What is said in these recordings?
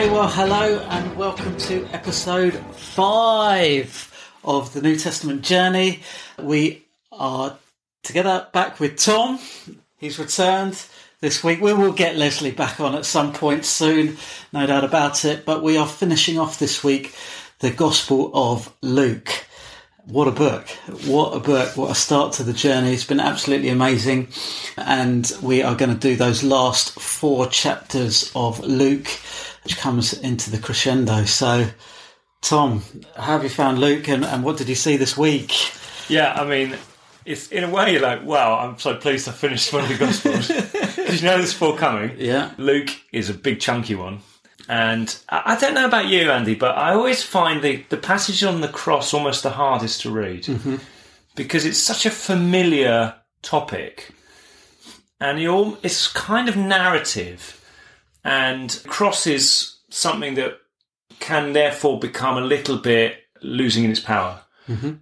Okay, well, hello and welcome to episode five of the New Testament journey. We are together back with Tom. He's returned this week. We will get Leslie back on at some point soon, no doubt about it. But we are finishing off this week the Gospel of Luke. What a book. What a book. What a start to the journey. It's been absolutely amazing. And we are going to do those last four chapters of Luke, which comes into the crescendo. So, Tom, how have you found Luke and, and what did you see this week? Yeah, I mean, it's in a way you're like, wow, I'm so pleased I finished one of the Gospels. Because you know there's four coming. Yeah. Luke is a big chunky one. And I I don't know about you, Andy, but I always find the, the passage on the cross almost the hardest to read mm-hmm. because it's such a familiar topic, and it's kind of narrative, and cross is something that can therefore become a little bit losing in its power.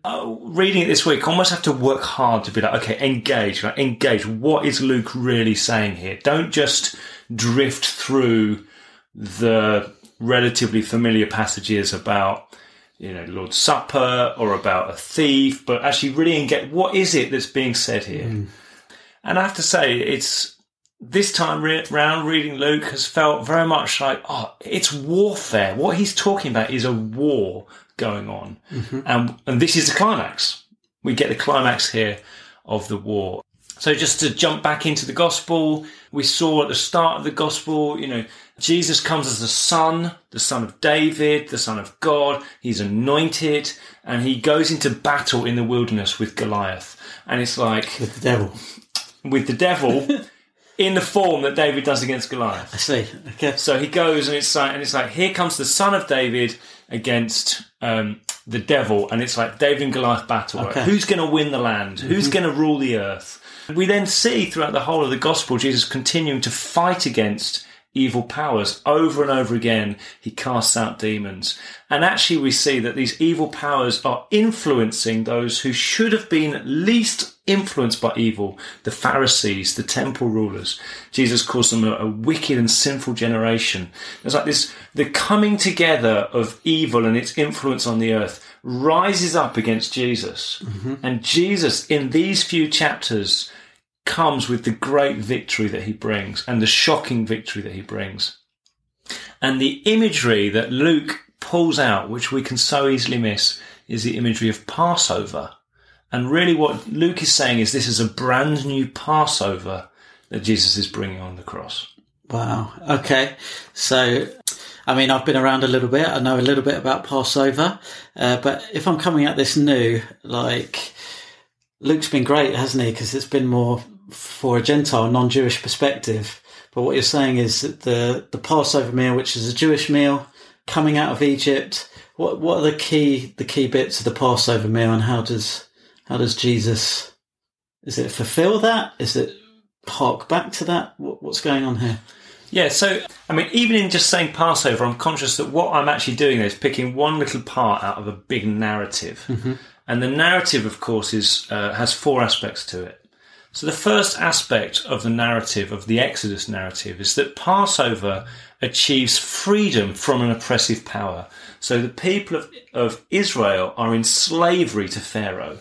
Uh, reading it this week, I almost have to work hard to be like, okay, engage, right? engage. What is Luke really saying here? Don't just drift through the relatively familiar passages about you know Lord's Supper or about a thief, but actually really engage. What is it that's being said here? And I have to say, it's this time re- round reading Luke has felt very much like oh, it's warfare. What he's talking about is a war going on, mm-hmm. and and this is the climax. We get the climax here of the war. So just to jump back into the gospel, we saw at the start of the gospel, you know, Jesus comes as the son, the son of David, the son of God. He's anointed and he goes into battle in the wilderness with Goliath. And it's like With the devil. with the devil in the form that David does against Goliath. I see. Okay. So he goes and it's like, and it's like, here comes the son of David against um, the devil, and it's like David and Goliath battle. Okay. Who's going to win the land? Who's going to rule the earth? We then see throughout the whole of the gospel Jesus continuing to fight against evil powers over and over again. He casts out demons, and actually we see that these evil powers are influencing those who should have been least influenced by evil, the Pharisees, the temple rulers. Jesus calls them a, a wicked and sinful generation. It's like this, the coming together of evil and its influence on the earth rises up against Jesus. Mm-hmm. And Jesus, in these few chapters, comes with the great victory that he brings and the shocking victory that he brings. And the imagery that Luke pulls out, which we can so easily miss, is the imagery of Passover. And really, what Luke is saying is this is a brand new Passover that Jesus is bringing on the cross. Wow. Okay. So, I mean, I've been around a little bit. I know a little bit about Passover. Uh, but if I'm coming at this new, like, Luke's been great, hasn't he? Because it's been more for a Gentile, non-Jewish perspective. But what you're saying is that the, the Passover meal, which is a Jewish meal, coming out of Egypt, what, what are the key, the key bits of the Passover meal and how does, how does Jesus, is it fulfill that? Is it hark back to that? What's going on here? Yeah, so I mean, even in just saying Passover, I'm conscious that what I'm actually doing is picking one little part out of a big narrative, and the narrative, of course, is uh, has four aspects to it. So the first aspect of the narrative of the Exodus narrative is that Passover achieves freedom from an oppressive power. So the people of, of Israel are in slavery to Pharaoh.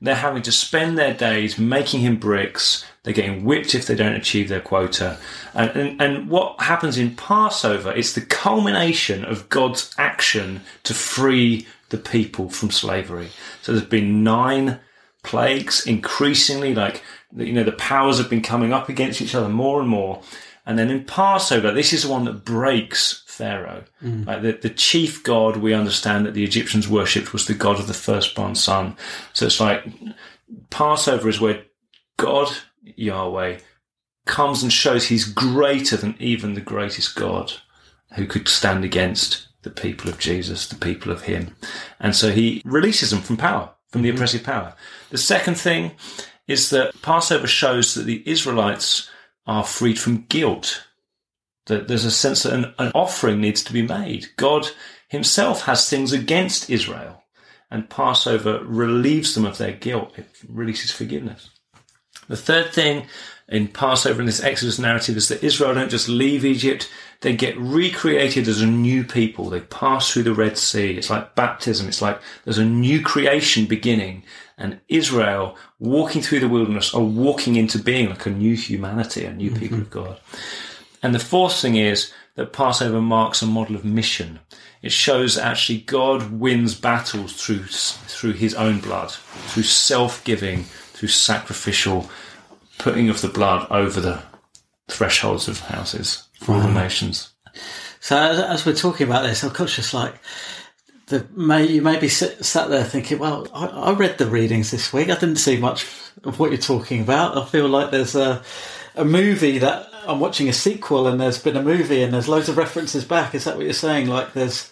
They're having to spend their days making him bricks. They're getting whipped if they don't achieve their quota. And, and, and what happens in Passover, it's the culmination of God's action to free the people from slavery. So there's been nine plagues, increasingly like, you know, the powers have been coming up against each other more and more. And then in Passover, this is the one that breaks Pharaoh. Mm. Like the, the chief god we understand that the Egyptians worshipped was the god of the firstborn son. So it's like Passover is where God, Yahweh, comes and shows he's greater than even the greatest God who could stand against the people of Jesus, the people of him. And so he releases them from power, from the mm-hmm. oppressive power. The second thing is that Passover shows that the Israelites are freed from guilt. That there's a sense that an, an offering needs to be made. God himself has things against Israel, and Passover relieves them of their guilt. It releases forgiveness. The third thing in Passover in this Exodus narrative is that Israel don't just leave Egypt, they get recreated as a new people. They pass through the Red Sea. It's like baptism. It's like there's a new creation beginning and Israel walking through the wilderness are walking into being like a new humanity, a new people mm-hmm. of God. And the fourth thing is that Passover marks a model of mission. It shows actually God wins battles through through His own blood, through self-giving, through sacrificial putting of the blood over the thresholds of houses for all the nations. So as, as we're talking about this, I'm conscious like the may you may be sit, sat there thinking, well, I, I read the readings this week. I didn't see much of what you're talking about. I feel like there's a a movie that I'm watching a sequel, and there's been a movie, and there's loads of references back. Is that what you're saying? Like there's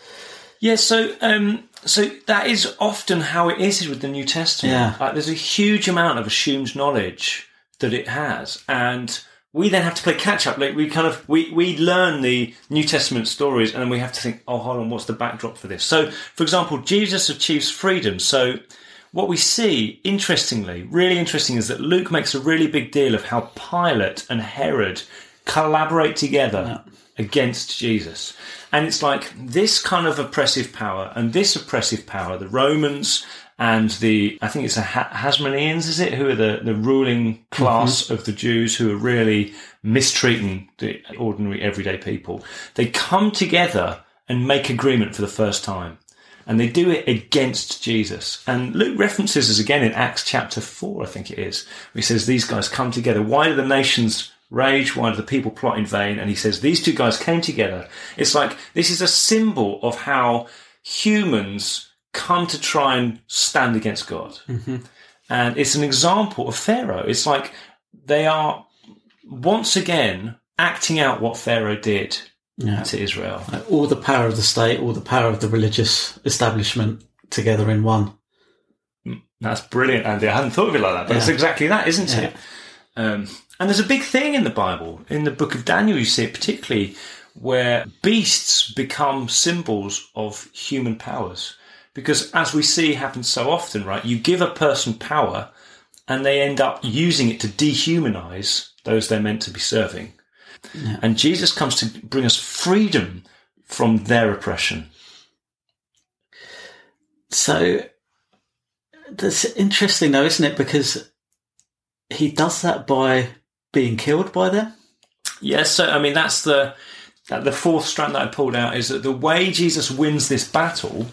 Yeah, so um, so that is often how it is with the New Testament. Yeah. Like, there's a huge amount of assumed knowledge that it has, and we then have to play catch up. Like we kind of we we learn the New Testament stories, and then we have to think, oh, hold on, what's the backdrop for this? So, for example, Jesus achieves freedom. So. What we see, interestingly, really interesting, is that Luke makes a really big deal of how Pilate and Herod collaborate together against Jesus. And it's like this kind of oppressive power and this oppressive power, the Romans and the, I think it's the ha- Hasmoneans, is it? Who are the, the ruling class mm-hmm. of the Jews who are really mistreating the ordinary everyday people. They come together and make agreement for the first time. And they do it against Jesus. And Luke references this again in Acts chapter 4, I think it is. Where he says, These guys come together. Why do the nations rage? Why do the people plot in vain? And he says, These two guys came together. It's like this is a symbol of how humans come to try and stand against God. And it's an example of Pharaoh. It's like they are once again acting out what Pharaoh did Yeah. to Israel. all the power of the state, all the power of the religious establishment together in one. That's brilliant, Andy. I hadn't thought of it like that, but it's exactly that, isn't Yeah. it? Um, and there's a big thing in the Bible. In the book of Daniel, you see it particularly where beasts become symbols of human powers. Because as we see happens so often, right, you give a person power and they end up using it to dehumanize those they're meant to be serving. And Jesus comes to bring us freedom from their oppression. So that's interesting, though, isn't it? Because he does that by being killed by them. Yes, so I mean that's the that the fourth strand that I pulled out is that the way Jesus wins this battle,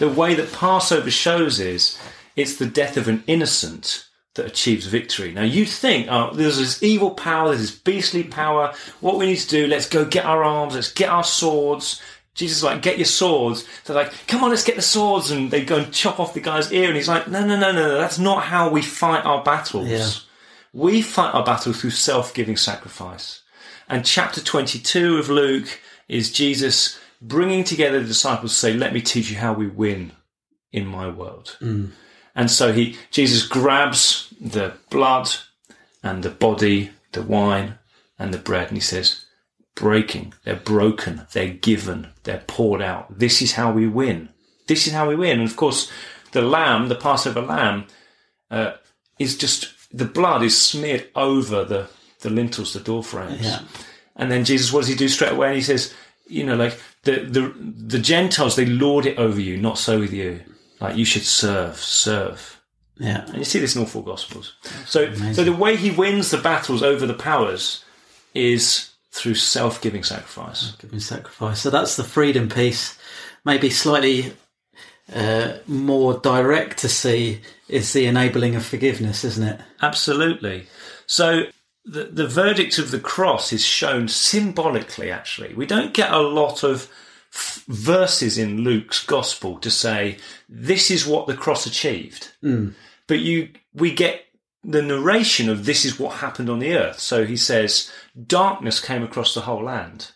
the way that Passover shows is it's the death of an innocent that achieves victory. Now you'd think, oh, there's this evil power, there's this beastly power. What we need to do, let's go get our arms, let's get our swords. Jesus is like, get your swords. They're like, come on, let's get the swords, and they go and chop off the guy's ear, and he's like, no, no, no, no, no, that's not how we fight our battles. Yeah. We fight our battle through self-giving sacrifice. And chapter 22 of Luke is Jesus bringing together the disciples to say, let me teach you how we win in my world. And so he, Jesus grabs the blood and the body, the wine and the bread, and he says, breaking, they're broken, they're given, they're poured out. This is how we win. This is how we win. And of course, the lamb, the Passover lamb, uh, is just, the blood is smeared over the, the lintels, the door frames. Yeah. And then Jesus, what does he do straight away? And he says, you know, like the, the, the Gentiles, they lord it over you, not so with you. Like you should serve, serve. Yeah. And you see this in all four Gospels. So, so the way he wins the battles over the powers is through self-giving sacrifice. Giving sacrifice. So that's the freedom piece. Maybe slightly uh, more direct to see is the enabling of forgiveness, isn't it? Absolutely. So the the verdict of the cross is shown symbolically. Actually, we don't get a lot of f- verses in Luke's gospel to say this is what the cross achieved, but you we get the narration of this is what happened on the earth. So he says darkness came across the whole land,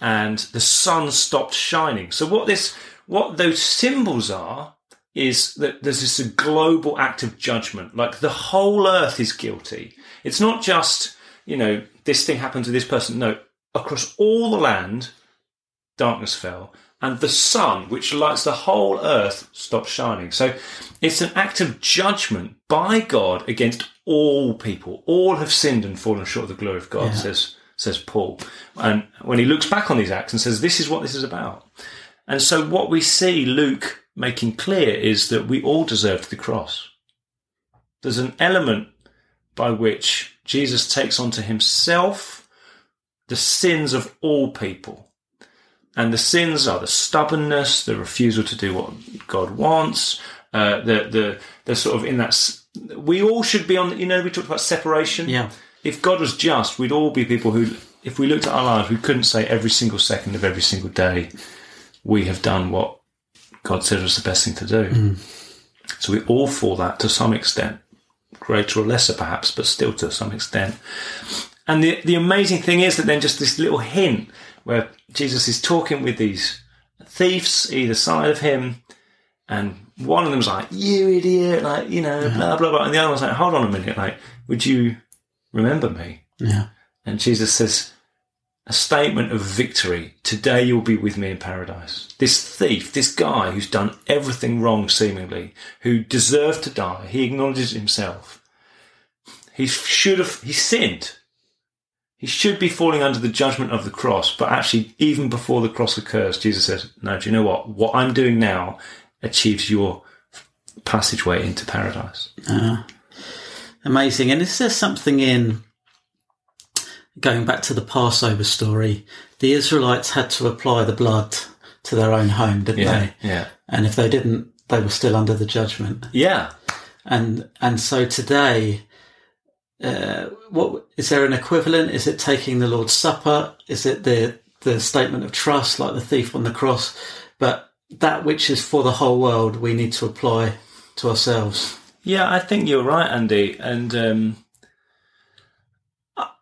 and the sun stopped shining. So what this what those symbols are is that there's this global act of judgment. Like the whole earth is guilty. It's not just, you know, this thing happened to this person. No, across all the land, darkness fell. and the sun, which lights the whole earth, stops shining. So it's an act of judgment by God against all people. All have sinned and fallen short of the glory of God, Yeah. says says Paul. And when he looks back on these acts and says, This is what this is about. And so what we see Luke making clear is that we all deserve the cross. There's an element by which Jesus takes onto himself the sins of all people. And the sins are the stubbornness, the refusal to do what God wants, uh, the the the sort of in that we all should be on. You know, we talked about separation. Yeah. If God was just, we'd all be people who, if we looked at our lives, we couldn't say every single second of every single day we have done what God said was the best thing to do. Mm. So we all fall that to some extent, greater or lesser perhaps, but still to some extent. And the the amazing thing is that then just this little hint where Jesus is talking with these thieves either side of him, and one of them's like, "You idiot!" like you know, blah blah blah, and the other one's like, "Hold on a minute, like, would you remember me?" Yeah. And Jesus says, a statement of victory. Today you'll be with me in paradise. This thief, this guy who's done everything wrong seemingly, who deserved to die, he acknowledges himself. He should have, he sinned. He should be falling under the judgment of the cross, but actually, even before the cross occurs, Jesus says, no, do you know what? What I'm doing now achieves your passageway into paradise. Ah. Amazing. And is there something in going back to the Passover story? The Israelites had to apply the blood to their own home, didn't they? Yeah. And if they didn't, they were still under the judgment. Yeah. And and so today, uh, what is there an equivalent? Is it taking the Lord's Supper? Is it the the statement of trust, like the thief on the cross? But that which is for the whole world, we need to apply to ourselves. Yeah, I think you're right, Andy. And um,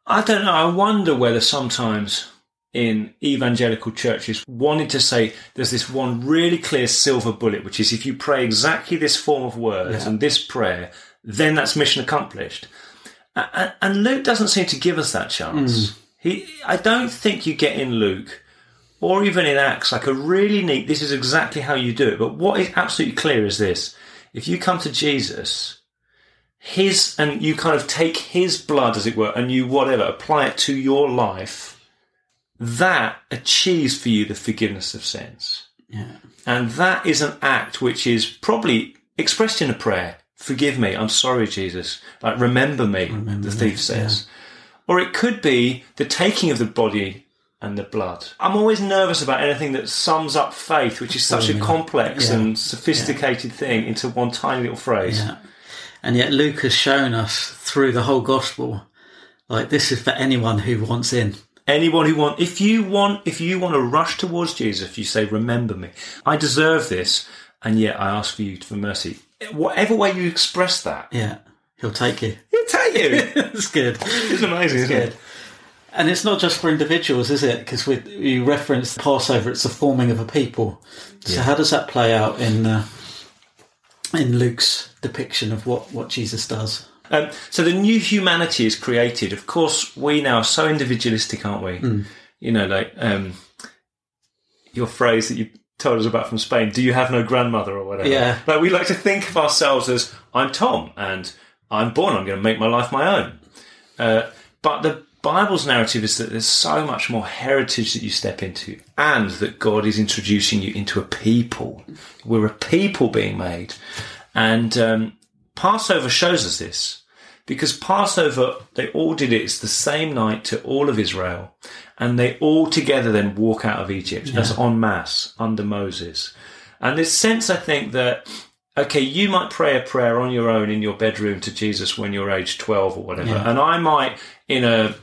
I, don't know. I wonder whether sometimes in evangelical churches wanted to say there's this one really clear silver bullet, which is if you pray exactly this form of words Yeah. and this prayer, then that's mission accomplished. And Luke doesn't seem to give us that chance. Mm. He, I don't think you get in Luke or even in Acts like a really neat. This is exactly how you do it. But what is absolutely clear is this: if you come to Jesus, his and you kind of take his blood, as it were, and you whatever apply it to your life, that achieves for you the forgiveness of sins. Yeah. And that is an act which is probably expressed in a prayer. Forgive me. I'm sorry, Jesus. Like, remember me, the thief says. Or it could be the taking of the body and the blood. I'm always nervous about anything that sums up faith, which is such a complex Yeah. and sophisticated thing, into one tiny little phrase. Yeah. And yet Luke has shown us through the whole gospel, like this is for anyone who wants in. Anyone who want, if you want, if you want to rush towards Jesus, if you say, "Remember me, I deserve this," and yet I ask for you for mercy. Whatever way you express that, Yeah. He'll take you. he'll take you. It's good. it's amazing, isn't good. it? And it's not just for individuals, is it? Because we you referenced Passover, it's the forming of a people. So how does that play out in uh, in Luke's depiction of what, what Jesus does? Um, so the new humanity is created. Of course, we now are so individualistic, aren't we? You know, like um, your phrase that you told us about from Spain. Do you have no grandmother or whatever? Yeah. Like we like to think of ourselves as I'm Tom and I'm born. I'm going to make my life my own. Uh, but the Bible's narrative is that there's so much more heritage that you step into, and that God is introducing you into a people. We're a people being made, and um, Passover shows us this because Passover they all did it. It's the same night to all of Israel, and they all together then walk out of Egypt as en masse under Moses. And this sense, I think that okay, you might pray a prayer on your own in your bedroom to Jesus when you're age 12 or whatever. Yeah. And I might in a,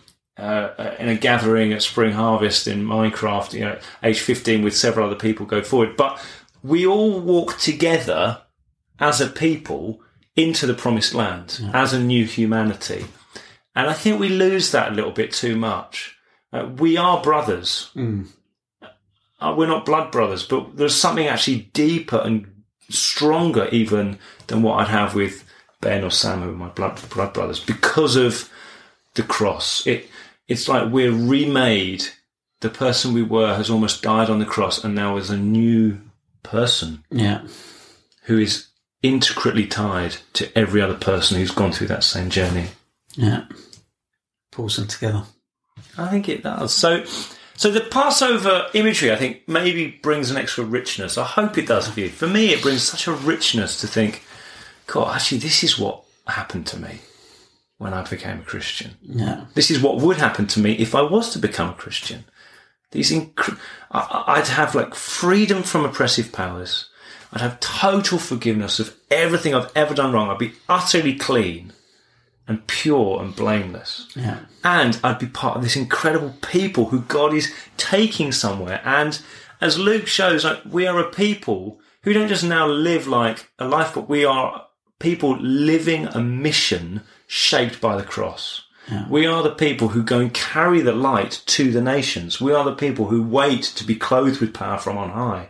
uh, in a gathering at Spring Harvest in Minehead, you know, age 15 with several other people go forward. But we all walk together as a people into the promised land as a new humanity. And I think we lose that a little bit too much. Uh, we are brothers. Uh, we're not blood brothers, but there's something actually deeper and stronger even than what I'd have with Ben or Sam, who are my blood blood brothers, because of the cross. It it's like we're remade the person we were has almost died on the cross and now is a new person Yeah. who is intricately tied to every other person who's gone through that same journey. Yeah. Pulls them together. I think it does. So, so the Passover imagery, I think, maybe brings an extra richness. I hope it does for you. For me, it brings such a richness to think, God, actually, this is what happened to me when I became a Christian. Yeah. This is what would happen to me if I was to become a Christian. These, inc- I'd have like freedom from oppressive powers. I'd have total forgiveness of everything I've ever done wrong. I'd be utterly clean and pure and blameless Yeah. and I'd be part of this incredible people who God is taking somewhere. And as Luke shows, like we are a people who don't just now live like a life, but we are people living a mission shaped by the cross. We are the people who go and carry the light to the nations. We are the people who wait to be clothed with power from on high.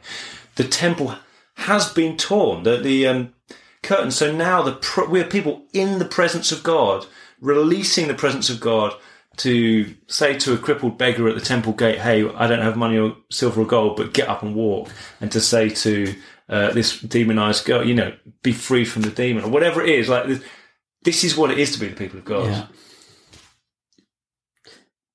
The temple has been torn. The, the um, curtain. So now the we're people in the presence of God, releasing the presence of God to say to a crippled beggar at the temple gate, "Hey, I don't have money or silver or gold, but get up and walk," and to say to uh, this demonized girl, you know, be free from the demon or whatever it is. Like this, this is what it is to be the people of God. Yeah.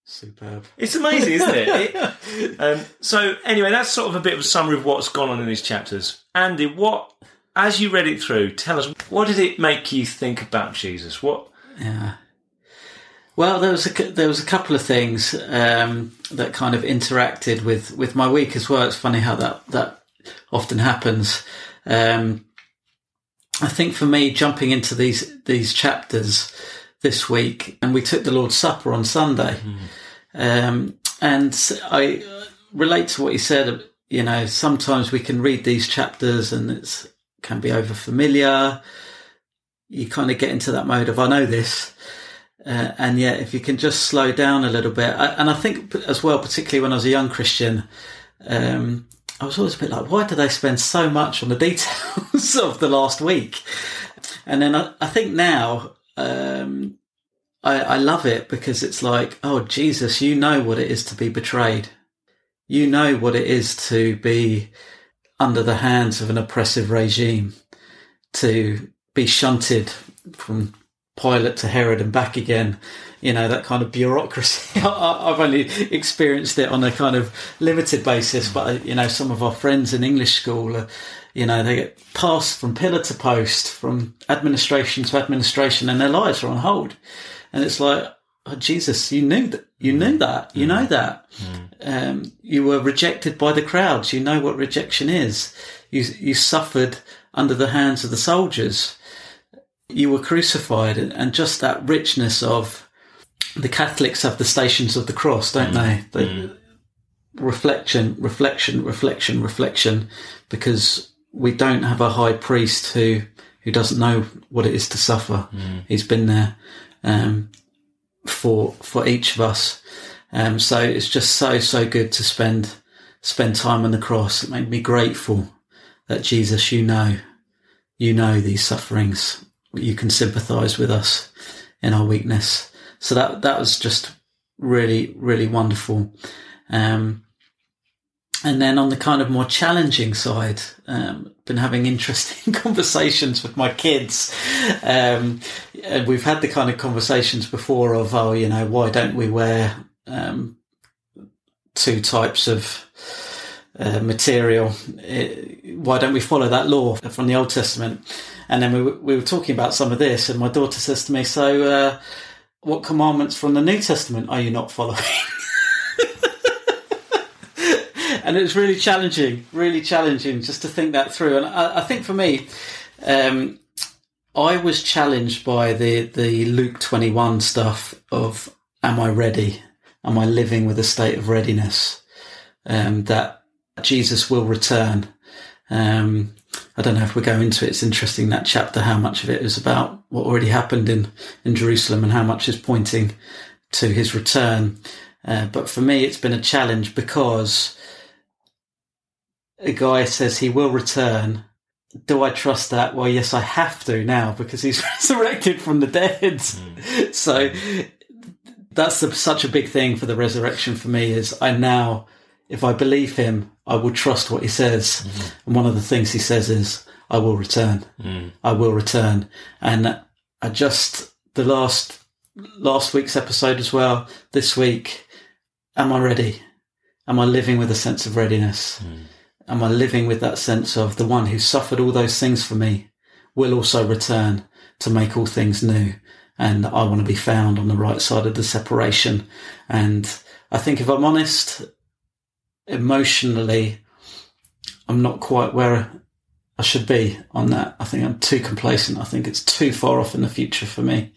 Superb. It's amazing, isn't it? It- um, so anyway, that's sort of a bit of a summary of what's gone on in these chapters. Andy, what as you read it through, tell us what did it make you think about Jesus? What Yeah. Well, there was a, there was a couple of things um, that kind of interacted with, with my week as well. It's funny how that that often happens. Um, I think for me, jumping into these these chapters this week, and we took the Lord's Supper on Sunday, um, and I relate to what you said. You know, sometimes we can read these chapters and it's can be over familiar. You kind of get into that mode of I know this, uh, and yet if you can just slow down a little bit, I, and I think as well, particularly when I was a young Christian, um, I was always a bit like, why do they spend so much on the details of the last week? And then I, I think now. Um, I, I love it because it's like, oh, Jesus, you know what it is to be betrayed. You know what it is to be under the hands of an oppressive regime, to be shunted from Pilate to Herod and back again. You know, that kind of bureaucracy. I've only experienced it on a kind of limited basis, but, you know, some of our friends in English school, are, you know, they get passed from pillar to post, from administration to administration, and their lives are on hold. And it's like, oh, Jesus, you knew that. You knew mm. that. You know mm. that. Mm. Um, you were rejected by the crowds. You know what rejection is. You you suffered under the hands of the soldiers. You were crucified, and, just that richness of the Catholics have the stations of the cross, don't they? they Reflection, reflection, reflection, reflection, because we don't have a high priest who who doesn't know what it is to suffer. He's been there um, for for each of us. Um, so it's just so so good to spend spend time on the cross. It made me grateful that Jesus, you know, you know these sufferings. You can sympathise with us in our weakness. So that that was just really really wonderful. Um, and then on the kind of more challenging side, um, been having interesting conversations with my kids. Um, and we've had the kind of conversations before of, oh, you know, why don't we wear um, two types of uh, material? Uh, why don't we follow that law from the Old Testament? And then we, we were talking about some of this, and my daughter says to me, so uh, what commandments from the New Testament are you not following? and it was really challenging, really challenging just to think that through. And I, I think for me, um, I was challenged by the the Luke twenty one stuff of Am I ready? Am I living with a state of readiness? Um, that Jesus will return. Um, I don't know if we go into it. It's interesting that chapter, how much of it is about what already happened in, in Jerusalem and how much is pointing to his return. Uh, but for me, it's been a challenge because a guy says he will return. Do I trust that? Well, yes, I have to now because he's resurrected from the dead. So that's the, such a big thing for the resurrection for me is I now, if I believe him, I will trust what he says. Mm-hmm. And one of the things he says is, I will return. Mm. I will return. And I just, the last, last week's episode as well, this week, am I ready? Am I living with a sense of readiness? Mm. Am I living with that sense of the one who suffered all those things for me will also return to make all things new? And I want to be found on the right side of the separation. And I think if I'm honest, emotionally, I'm not quite where I should be on that. I think I'm too complacent. I think it's too far off in the future for me.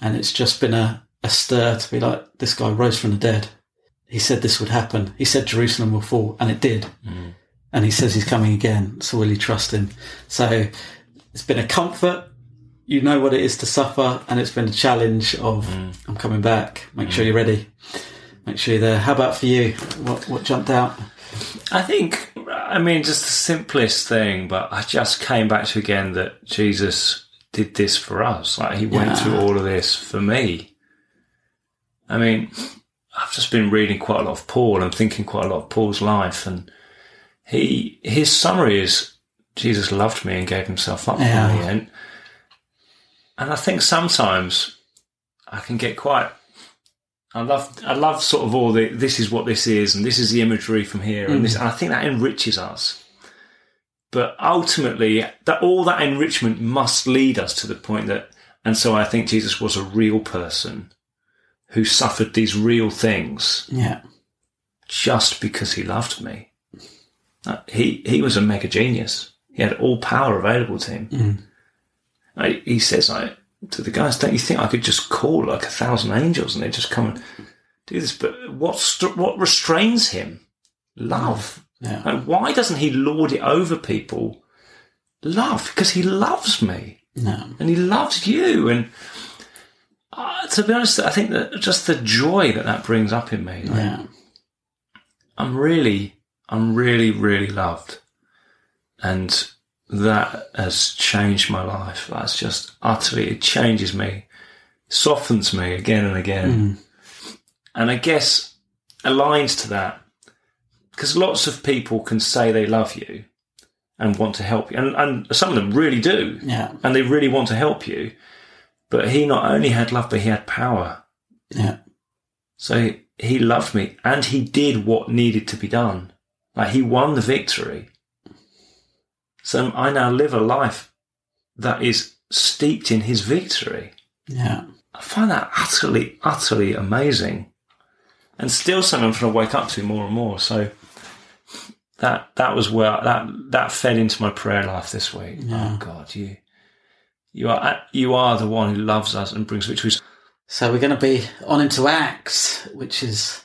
And it's just been a, a stir to be like, this guy rose from the dead. He said this would happen. He said Jerusalem will fall, and it did. Mm. And he says he's coming again. So will you trust him? So it's been a comfort. You know what it is to suffer, and it's been a challenge of mm. I'm coming back. Make mm. sure you're ready. Make sure you're there. How about for you? What what jumped out? I think, I mean, just the simplest thing, but I just came back to again that Jesus did this for us. Like he went through all of this for me. I mean, I've just been reading quite a lot of Paul and thinking quite a lot of Paul's life, and he his summary is Jesus loved me and gave himself up yeah. for me, and and I think sometimes I can get quite I love, I love sort of all the. This is what this is, and this is the imagery from here, and this. Mm. And I think that enriches us. But ultimately, that all that enrichment must lead us to the point that, and so I think Jesus was a real person who suffered these real things. Yeah. Just because he loved me. Uh, he he was a mega genius. He had all power available to him. Mm. I, he says, I, to the guys, don't you think I could just call like a thousand angels and they just come and do this? But what st- what restrains him? Love. Yeah. Like, why doesn't he lord it over people? Love, because he loves me. No. And he loves you. And uh, to be honest, I think that just the joy that that brings up in me. Like, yeah. I'm really, I'm really, really loved. And that has changed my life. That's just utterly, it changes me, softens me again and again. Mm. And I guess aligns to that because lots of people can say they love you and want to help you. And, and some of them really do. Yeah. And they really want to help you. But he not only had love, but he had power. Yeah. So he loved me and he did what needed to be done. Like he won the victory. So I now live a life that is steeped in his victory. Yeah. I find that utterly, utterly amazing. And still something I'm trying to wake up to more and more. So that that was where that that fed into my prayer life this week. Oh, yeah. Oh God, you you are uh, you are the one who loves us and brings victories. So we're going to be on into Acts, which is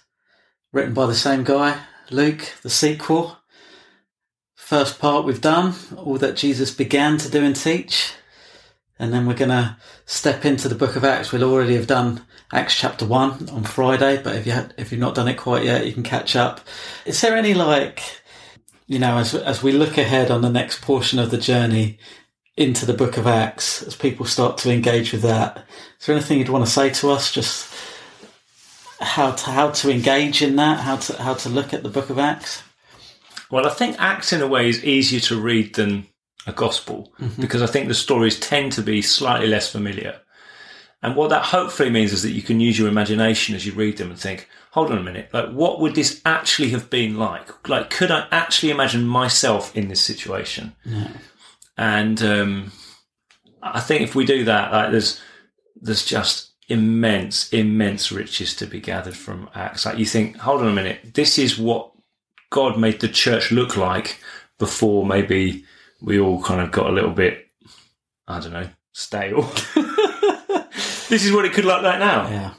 written by the same guy, Luke, the sequel first part we've done, all that Jesus began to do and teach. And then we're going to step into the book of Acts. We'll already have done Acts chapter one on Friday, but if you if you've not done it quite yet, you can catch up. Is there any like, you know, as, as we look ahead on the next portion of the journey into the book of Acts, as people start to engage with that, is there anything you'd want to say to us? Just how to, how to engage in that, how to, how to look at the book of Acts? Well, I think Acts in a way is easier to read than a gospel mm-hmm. because I think the stories tend to be slightly less familiar. And what that hopefully means is that you can use your imagination as you read them and think, hold on a minute, like what would this actually have been like? Like, could I actually imagine myself in this situation? No. And um, I think if we do that, like there's there's just immense, immense riches to be gathered from Acts. Like you think, hold on a minute, this is what God made the church look like before maybe we all kind of got a little bit, I don't know, stale. this is what it could look like now. Yeah.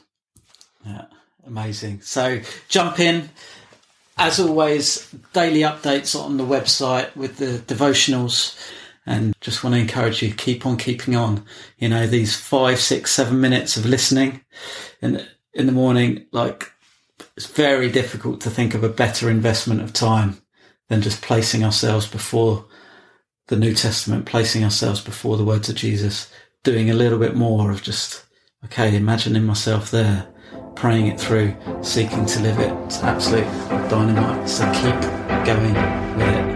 Yeah. Amazing. So jump in. As always, daily updates on the website with the devotionals and just want to encourage you keep on keeping on you know these five six seven minutes of listening in in the morning like it's very difficult to think of a better investment of time than just placing ourselves before the New Testament, placing ourselves before the words of Jesus, doing a little bit more of just, okay, imagining myself there, praying it through, seeking to live it. It's absolute dynamite. So keep going with it.